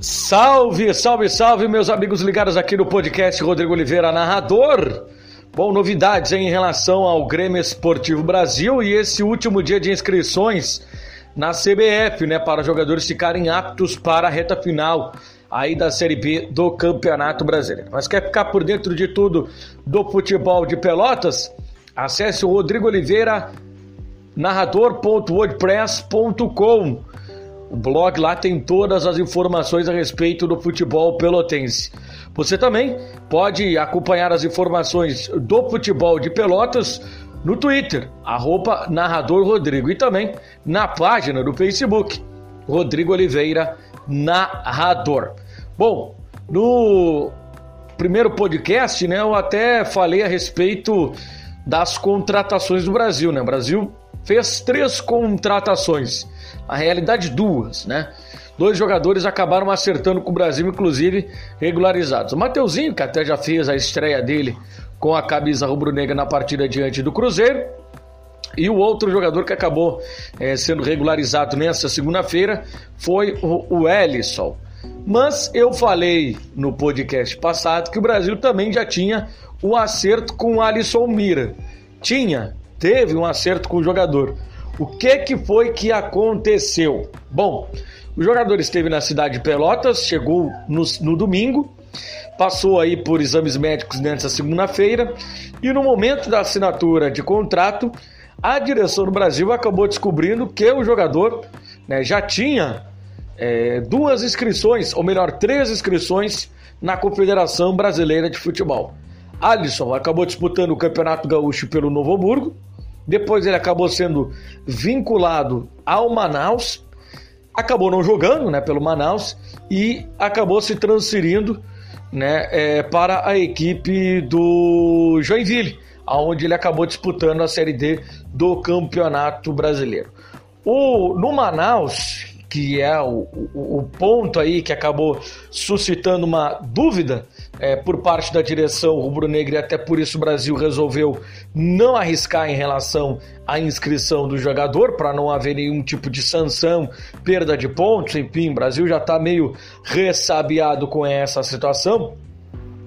Salve, salve, salve, meus amigos ligados aqui no podcast Rodrigo Oliveira Narrador. Bom, novidades em relação ao Grêmio Esportivo Brasil e esse último dia de inscrições na CBF, né, para jogadores ficarem aptos para a reta final aí da Série B do Campeonato Brasileiro. Mas quer ficar por dentro de tudo do futebol de Pelotas? Acesse o Rodrigo Oliveira narrador.wordpress.com o blog lá tem todas as informações a respeito do futebol pelotense. Você também pode acompanhar as informações do futebol de Pelotas no Twitter, arroba narrador Rodrigo, e também na página do Facebook, Rodrigo Oliveira Narrador. Bom, no primeiro podcast, né, eu até falei a respeito das contratações do Brasil, né? O Brasil fez três contratações a realidade duas, né? Dois jogadores acabaram acertando com o Brasil, inclusive regularizados. O Mateuzinho, que até já fez a estreia dele com a camisa rubro-negra na partida diante do Cruzeiro. E o outro jogador que acabou é, sendo regularizado nessa segunda-feira foi o, o Ellison. Mas eu falei no podcast passado que o Brasil também já tinha o acerto com o Alisson Mira. Tinha, teve um acerto com o jogador. O que, que foi que aconteceu? Bom, o jogador esteve na cidade de Pelotas, chegou no, no domingo, passou aí por exames médicos nessa segunda-feira e no momento da assinatura de contrato, a direção do Brasil acabou descobrindo que o jogador né, já tinha é, duas inscrições, ou melhor, três inscrições na Confederação Brasileira de Futebol. Alisson acabou disputando o Campeonato Gaúcho pelo Novo Hamburgo, depois ele acabou sendo vinculado ao Manaus, acabou não jogando né, pelo Manaus e acabou se transferindo né, é, para a equipe do Joinville, onde ele acabou disputando a Série D do Campeonato Brasileiro. O, no Manaus, que é o, o, o ponto aí que acabou suscitando uma dúvida é, por parte da direção rubro-negra e até por isso o Brasil resolveu não arriscar em relação à inscrição do jogador para não haver nenhum tipo de sanção, perda de pontos, enfim, o Brasil já está meio ressabiado com essa situação.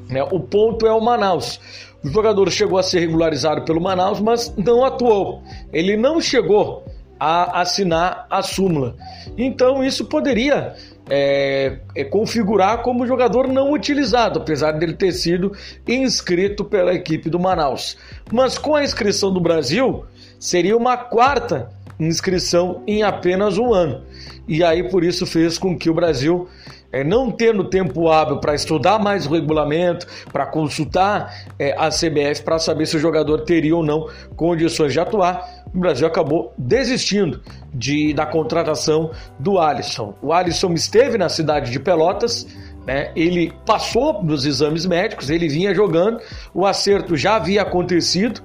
Né? O ponto é o Manaus. O jogador chegou a ser regularizado pelo Manaus, mas não atuou. Ele não chegou a assinar a súmula. Então isso poderia é, é, configurar como jogador não utilizado, apesar dele ter sido inscrito pela equipe do Manaus. Mas com a inscrição do Brasil, seria uma quarta inscrição em apenas um ano. E aí por isso fez com que o Brasil é, não tendo tempo hábil para estudar mais o regulamento, para consultar é, a CBF para saber se o jogador teria ou não condições de atuar, o Brasil acabou desistindo de, da contratação do Alisson. O Alisson esteve na cidade de Pelotas, né, ele passou nos exames médicos, ele vinha jogando, o acerto já havia acontecido,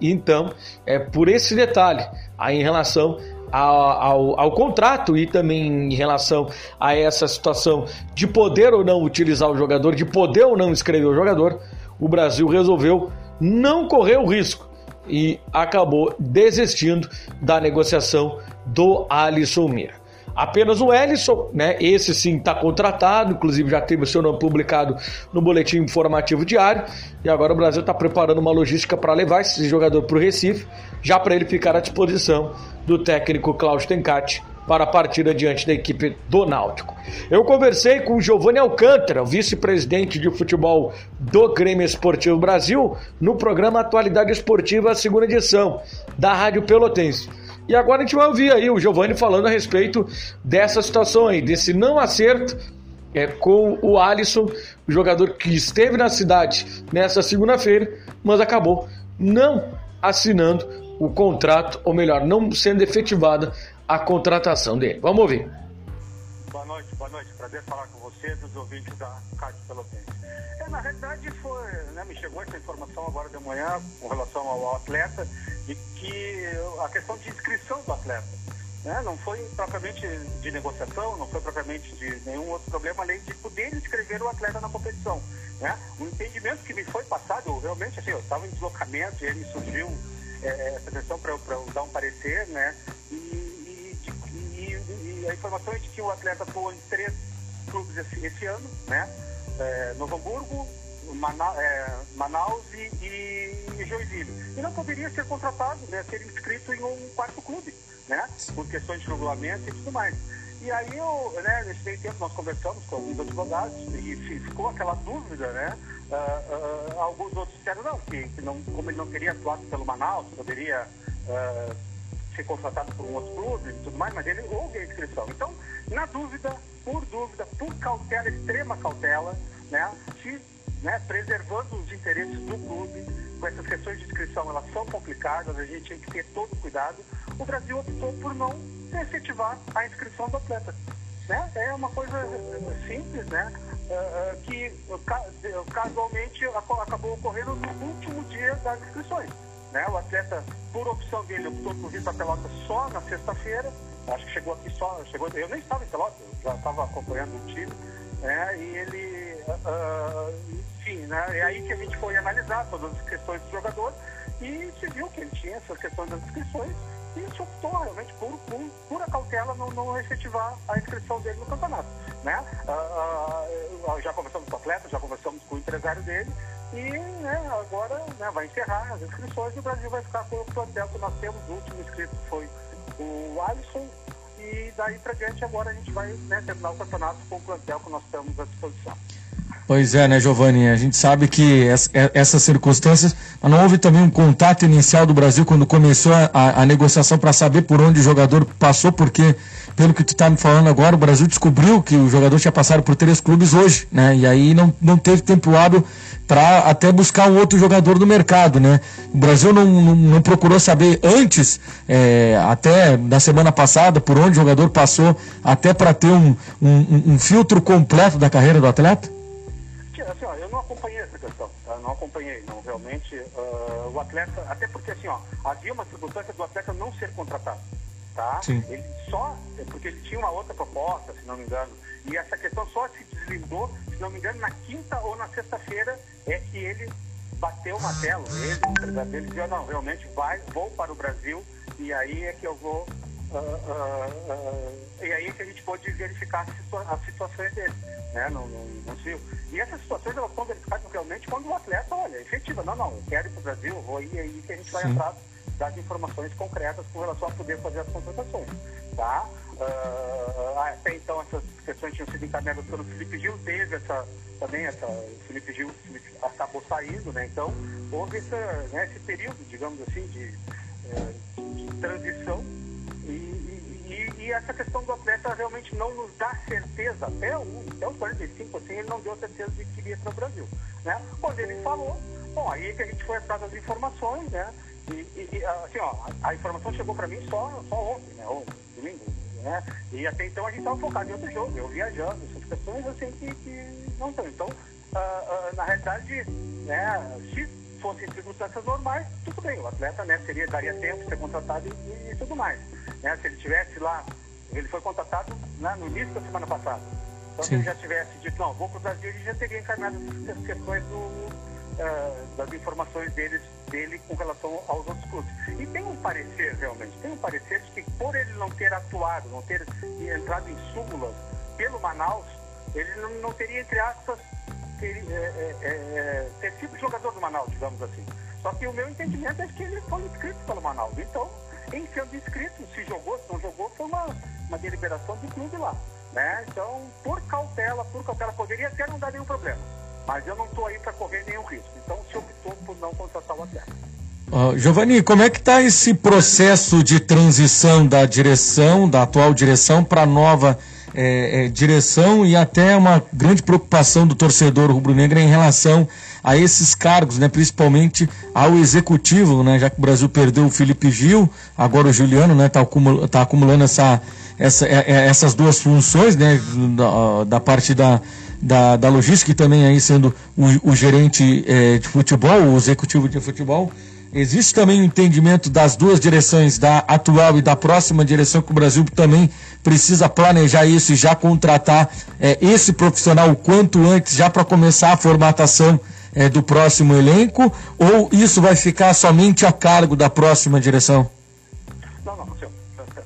então é por esse detalhe aí em relação ao, ao, contrato e também em relação a essa situação de poder ou não utilizar o jogador, de poder ou não escrever o jogador, o Brasil resolveu não correr o risco e acabou desistindo da negociação do Alisson Mira. Apenas o Ellison, né? Esse sim está contratado, inclusive já teve o seu nome publicado no boletim informativo diário. E agora o Brasil está preparando uma logística para levar esse jogador para o Recife, já para ele ficar à disposição do técnico Cláudio Tencati para a partida diante da equipe do Náutico. Eu conversei com o Giovanni Alcântara, vice-presidente de futebol do Grêmio Esportivo Brasil, no programa Atualidade Esportiva, segunda edição, da Rádio Pelotense. E agora a gente vai ouvir aí o Giovanni falando a respeito dessa situação aí, desse não acerto é, com o Alisson, o jogador que esteve na cidade nessa segunda-feira, mas acabou não assinando o contrato, ou melhor, não sendo efetivada a contratação dele. Vamos ouvir. Boa noite, boa noite. Prazer falar com você, dos ouvintes da Cádio Pelotense. É, na realidade, foi, né, me chegou essa informação agora de manhã com relação ao atleta de que a questão de inscrição do atleta. Né, não foi propriamente de negociação, não foi propriamente de nenhum outro problema, além de poder inscrever o atleta na competição. Né? O entendimento que me foi passado, realmente, assim, eu estava em deslocamento e aí me surgiu é, essa questão para eu dar um parecer, né? E, e, e, e, a informação é de que o atleta atuou em três clubes esse, esse ano, né? É, Novo Hamburgo, Mana, é, Manaus e, e, Joinville. E não poderia ser contratado, né, ser inscrito em um quarto clube, né, por questões de regulamento e tudo mais. E aí, eu, né, nesse meio tempo, nós conversamos com alguns advogados e ficou aquela dúvida, né? Uh, uh, alguns outros disseram não, que, que, não, como ele não teria atuado pelo Manaus, poderia uh, ser contratado por um outro clube e tudo mais, mas ele houve a inscrição. Então, na dúvida, por dúvida, por cautela, extrema cautela, né, se né, preservando os interesses do clube. Com essas questões de inscrição, elas são complicadas, a gente tem que ter todo cuidado. O Brasil optou por não efetivar a inscrição do atleta. Né? É uma coisa eh, simples, né? Uh, que casualmente acabou ocorrendo no último dia das inscrições. Né? O atleta, por opção dele, optou por vir para Pelota só na sexta-feira. Acho que chegou aqui só, chegou, eu nem estava em Pelota, eu já estava acompanhando o time, né? E ele uh, enfim, né? É aí que a gente foi analisar todas as questões do jogador e se viu que ele tinha essas questões das inscrições e se optou realmente por, por pura cautela não, não efetivar a inscrição dele no campeonato. Né? Uh, uh, já conversamos com o atleta, já conversamos com o empresário dele e né, agora né, vai encerrar as inscrições e o Brasil vai ficar com o plantel que nós temos. O último inscrito foi o Alisson e daí para diante agora a gente vai né, terminar o campeonato com o plantel que nós temos à disposição. Pois é, né, Giovanni? A gente sabe que essas circunstâncias. Não houve também um contato inicial do Brasil quando começou a, a negociação para saber por onde o jogador passou, porque, pelo que tu está me falando agora, o Brasil descobriu que o jogador tinha passado por três clubes hoje, né? E aí não, não teve tempo hábil para até buscar um outro jogador no mercado, né? O Brasil não, não, não procurou saber antes, é, até na semana passada, por onde o jogador passou, até para ter um, um, um filtro completo da carreira do atleta? Acompanhei essa questão, tá? não acompanhei, não, realmente, uh, o atleta, até porque assim, ó, havia uma circunstância do atleta não ser contratado, tá? Sim. Ele só, porque ele tinha uma outra proposta, se não me engano, e essa questão só se deslindou, se não me engano, na quinta ou na sexta-feira é que ele bateu o martelo, ele, o empresário dele dizia, não, realmente vai, vou para o Brasil, e aí é que eu vou Uh, uh, uh, e aí que a gente pode verificar as situações dele, né, no, no, no CIO. E essas situações elas são verificadas realmente quando o atleta, olha, efetiva, não, não, eu quero ir para o Brasil, vou ir aí que a gente vai atrás das informações concretas com relação a poder fazer as contratações, tá? até então essas questões tinham sido encaminhadas pelo Felipe Gil, teve essa, também essa, o Felipe Gil acabou saindo, né, então houve essa, né, esse período, digamos assim, de, eh, de transição e, essa questão do atleta realmente não nos dá certeza, até, o, até os 45, assim, ele não deu certeza de que iria para o Brasil. Né? Quando ele falou, bom, aí que a gente foi atrás das informações, né? E, e assim, ó, a, informação chegou para mim só, só ontem, né? Ou domingo, né? E até então a gente estava focado em outro jogo, eu viajando, essas questões assim que, que não estão. Então, uh, uh, na realidade, né, se fossem circunstâncias normais, tudo bem, o atleta né, seria, daria tempo de ser contratado e, e tudo mais. Né? Se ele tivesse lá, ele foi contratado né, no início da semana passada. Então, Sim. se ele já tivesse dito, não, vou para o Brasil, ele já teria encaminhado as questões do, uh, das informações deles, dele com relação aos outros clubes. E tem um parecer, realmente, tem um parecer de que por ele não ter atuado, não ter entrado em súmulas pelo Manaus, ele não, não teria, entre aspas, ter, é, é, é, ter sido jogador do Manaus, digamos assim. Só que o meu entendimento é que ele foi inscrito pelo Manaus. Então, em sendo inscrito, se jogou, se não jogou, foi uma, uma deliberação do clube lá. Né? Então, por cautela, por cautela, poderia até não dar nenhum problema. Mas eu não estou aí para correr nenhum risco. Então, se optou por não contratar o atleta. Uh, Giovanni, como é que está esse processo de transição da direção, da atual direção, para a nova é, é, direção e até uma grande preocupação do torcedor rubro-negro em relação a esses cargos, né, principalmente ao executivo, né, já que o Brasil perdeu o Felipe Gil, agora o Juliano está né, tá acumulando, tá acumulando essa, essa, é, é, essas duas funções né, da, da parte da, da, da logística e também aí sendo o, o gerente é, de futebol, o executivo de futebol. Existe também o entendimento das duas direções, da atual e da próxima direção, que o Brasil também precisa planejar isso e já contratar é, esse profissional o quanto antes, já para começar a formatação é, do próximo elenco? Ou isso vai ficar somente a cargo da próxima direção? Não, não Marcelo.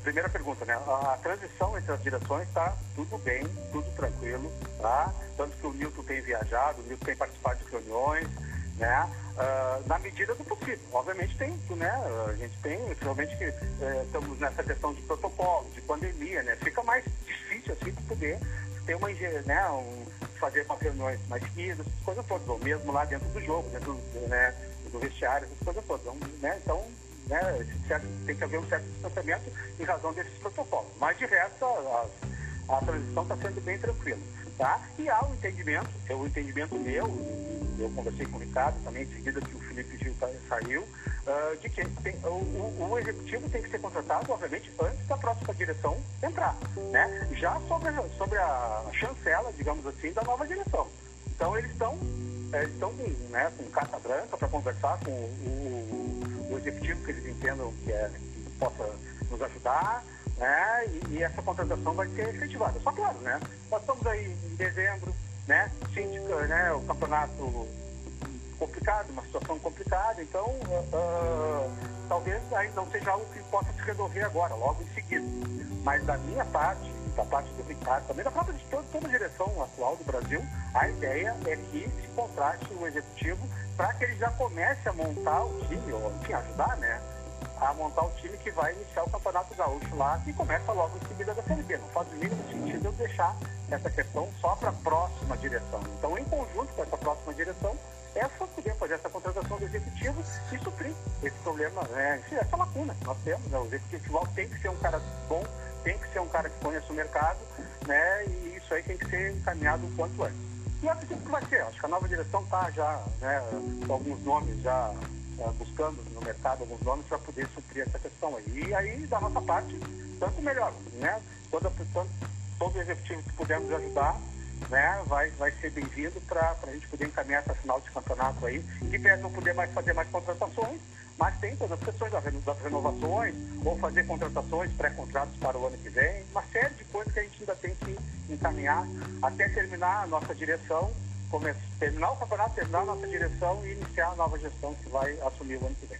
Primeira pergunta, né? A transição entre as direções está tudo bem, tudo tranquilo, tá? Tanto que o Nilton tem viajado, o Nilton tem participado de reuniões, né? Uh, na medida do possível. Obviamente tem, né? A gente tem, realmente que uh, estamos nessa questão de protocolo, de pandemia, né? Fica mais difícil assim de poder ter uma né, um, fazer umas reuniões mais seguidas, coisas todas, ou mesmo lá dentro do jogo, dentro né, do vestiário, essas coisas todas. Então, né, então né, tem que haver um certo distanciamento em razão desses protocolos. Mas de resto, a, a, a transição está sendo bem tranquila. Tá? E há o um entendimento, é o um entendimento meu, eu conversei com o Ricardo também, em seguida que o Felipe Gil saiu, uh, de que tem, o, o, executivo tem que ser contratado, obviamente, antes da próxima direção entrar. Né? Já sobre, sobre a chancela, digamos assim, da nova direção. Então eles estão é, estão com, né, com carta branca para conversar com o, o, o, executivo que eles entendam que, é, que possa nos ajudar, né, e, e, essa contratação vai ser efetivada. Só claro, né, nós estamos aí em dezembro, né, síndica, né, o campeonato complicado, uma situação complicada, então uh, talvez aí não seja algo que possa se resolver agora, logo em seguida. Mas da minha parte, da parte do Ricardo, também da própria de toda, toda a direção atual do Brasil, a ideia é que se contrate o executivo para que ele já comece a montar o time, ou enfim, ajudar, né? A montar o time que vai iniciar o Campeonato Gaúcho lá, que começa logo em seguida da Série B. Não faz o mínimo sentido eu deixar essa questão só para a próxima direção. Então, em conjunto com essa próxima direção, é só poder fazer essa contratação do executivo e suprir esse problema, né? essa lacuna que nós temos. Né? O executivo tem que ser um cara bom, tem que ser um cara que conhece o mercado, né? E isso aí tem que ser encaminhado o quanto antes. E acredito que vai ser. Acho que a nova direção está já, né, com alguns nomes já é, buscando no mercado alguns nomes para poder suprir essa questão aí. E aí, da nossa parte, tanto melhor, né? Toda, tanto, todo executivo que pudermos ajudar, né, vai, vai ser bem-vindo para a gente poder encaminhar essa final de campeonato aí. Que pese não poder mais fazer mais contratações, mas tem todas as questões das renovações, ou fazer contratações, pré-contratos para o ano que vem, uma série de coisas que a gente ainda tem que encaminhar até terminar a nossa direção, terminar o campeonato, terminar a nossa direção e iniciar a nova gestão que vai assumir o ano que vem.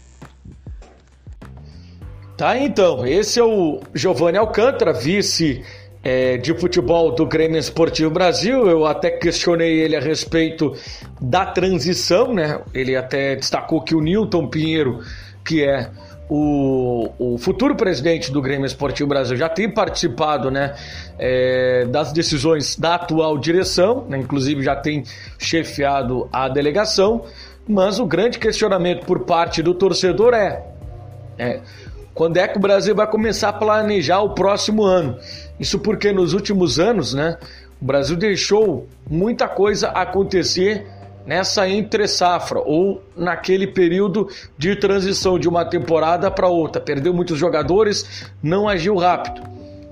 Tá, então, esse é o Giovanni Alcântara, vice é, de futebol do Grêmio Esportivo Brasil. Eu até questionei ele a respeito da transição, né? Ele até destacou que o Newton Pinheiro, que é o, o futuro presidente do Grêmio Esportivo Brasil, já tem participado, né? É, das decisões da atual direção, né? inclusive já tem chefiado a delegação. Mas o grande questionamento por parte do torcedor é, é quando é que o Brasil vai começar a planejar o próximo ano? Isso porque nos últimos anos, né, o Brasil deixou muita coisa acontecer nessa entre safra ou naquele período de transição de uma temporada para outra. Perdeu muitos jogadores, não agiu rápido.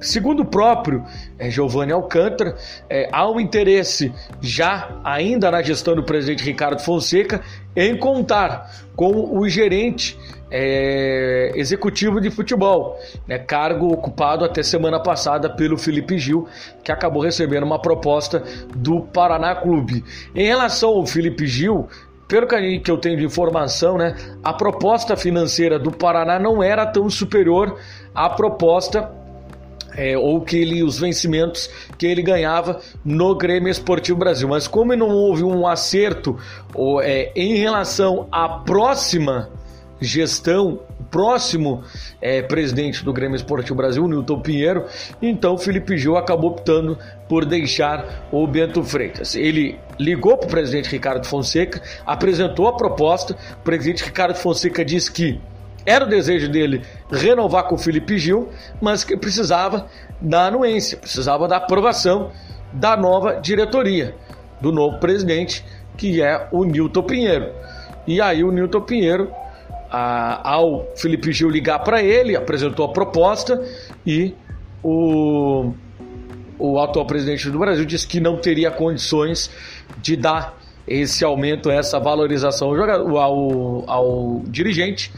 Segundo o próprio é, Giovanni Alcântara, é, há um interesse já ainda na gestão do presidente Ricardo Fonseca em contar com o gerente é, executivo de futebol, né, cargo ocupado até semana passada pelo Felipe Gil, que acabou recebendo uma proposta do Paraná Clube. Em relação ao Felipe Gil, pelo que eu tenho de informação, né, a proposta financeira do Paraná não era tão superior à proposta é, ou que ele, os vencimentos que ele ganhava no Grêmio Esportivo Brasil. Mas como não houve um acerto ou, é, em relação à próxima gestão, próximo é, presidente do Grêmio Esportivo Brasil, Nilton Pinheiro, então Felipe Gil acabou optando por deixar o Bento Freitas. Ele ligou para o presidente Ricardo Fonseca, apresentou a proposta, o presidente Ricardo Fonseca disse que era o desejo dele renovar com o Felipe Gil, mas que precisava da anuência, precisava da aprovação da nova diretoria, do novo presidente, que é o Nilton Pinheiro. E aí o Nilton Pinheiro a, ao Felipe Gil ligar para ele, apresentou a proposta e o, o atual presidente do Brasil disse que não teria condições de dar esse aumento, essa valorização ao, ao, ao dirigente,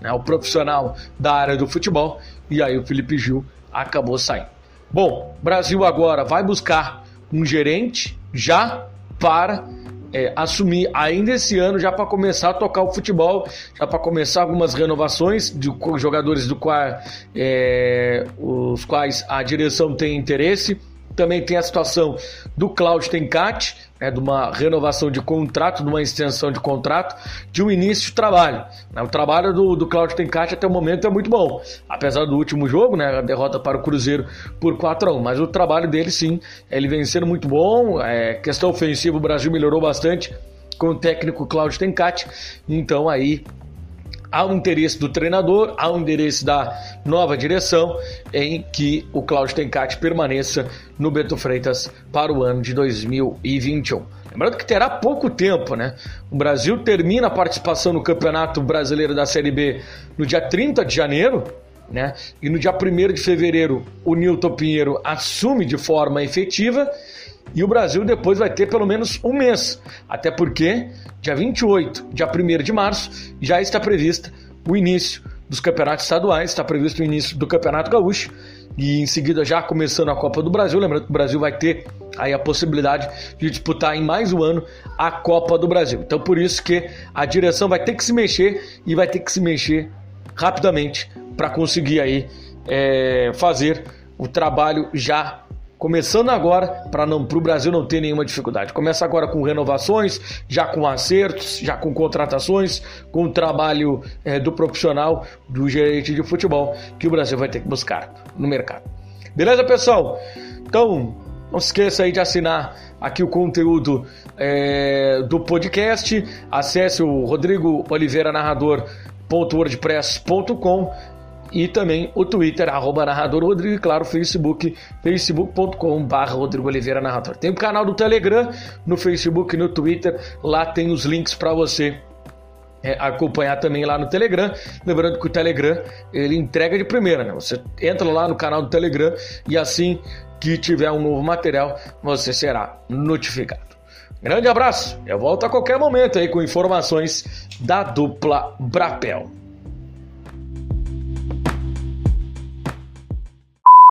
né, ao profissional da área do futebol, e aí o Felipe Gil acabou saindo. Bom, Brasil agora vai buscar um gerente já para é, assumir ainda esse ano, já para começar a tocar o futebol, já para começar algumas renovações de jogadores do qual, é, os quais a direção tem interesse. Também tem a situação do Cláudio Tencati, né, de uma renovação de contrato, de uma extensão de contrato, de um início de trabalho. O trabalho do, do Tencati até o momento é muito bom, apesar do último jogo, né, a derrota para o Cruzeiro por 4 a 1 mas o trabalho dele sim, ele vem sendo muito bom, é, questão ofensiva o Brasil melhorou bastante com o técnico Cláudio Tencati, então aí há um interesse do treinador, há um interesse da nova direção em que o Cláudio Tencati permaneça no Beto Freitas para o ano de 2021. Lembrando que terá pouco tempo, né? O Brasil termina a participação no Campeonato Brasileiro da Série B no dia 30 de janeiro, né? E no dia 1 de fevereiro o Nilton Pinheiro assume de forma efetiva e o Brasil depois vai ter pelo menos um mês. Até porque, dia 28, dia 1 de março, já está prevista o início dos campeonatos estaduais, está previsto o início do Campeonato Gaúcho e em seguida já começando a Copa do Brasil. Lembrando que o Brasil vai ter aí a possibilidade de disputar em mais um ano a Copa do Brasil. Então por isso que a direção vai ter que se mexer e vai ter que se mexer rapidamente para conseguir aí é, fazer o trabalho já começando agora para o Brasil não ter nenhuma dificuldade. Começa agora com renovações, já com acertos, já com contratações, com o trabalho é, do profissional, do gerente de futebol que o Brasil vai ter que buscar no mercado. Beleza, pessoal? Então não se esqueça aí de assinar aqui o conteúdo é, do podcast. Acesse o Rodrigo Oliveira narrador.wordpress.com e também o Twitter, arroba narrador Rodrigo, e claro, o Facebook, facebook.com barra Rodrigo Oliveira Narrador. Tem o canal do Telegram, no Facebook e no Twitter, lá tem os links para você é, acompanhar também lá no Telegram. Lembrando que o Telegram ele entrega de primeira, né? Você entra lá no canal do Telegram e assim que tiver um novo material, você será notificado. Grande abraço, eu volto a qualquer momento aí com informações da dupla Brapel.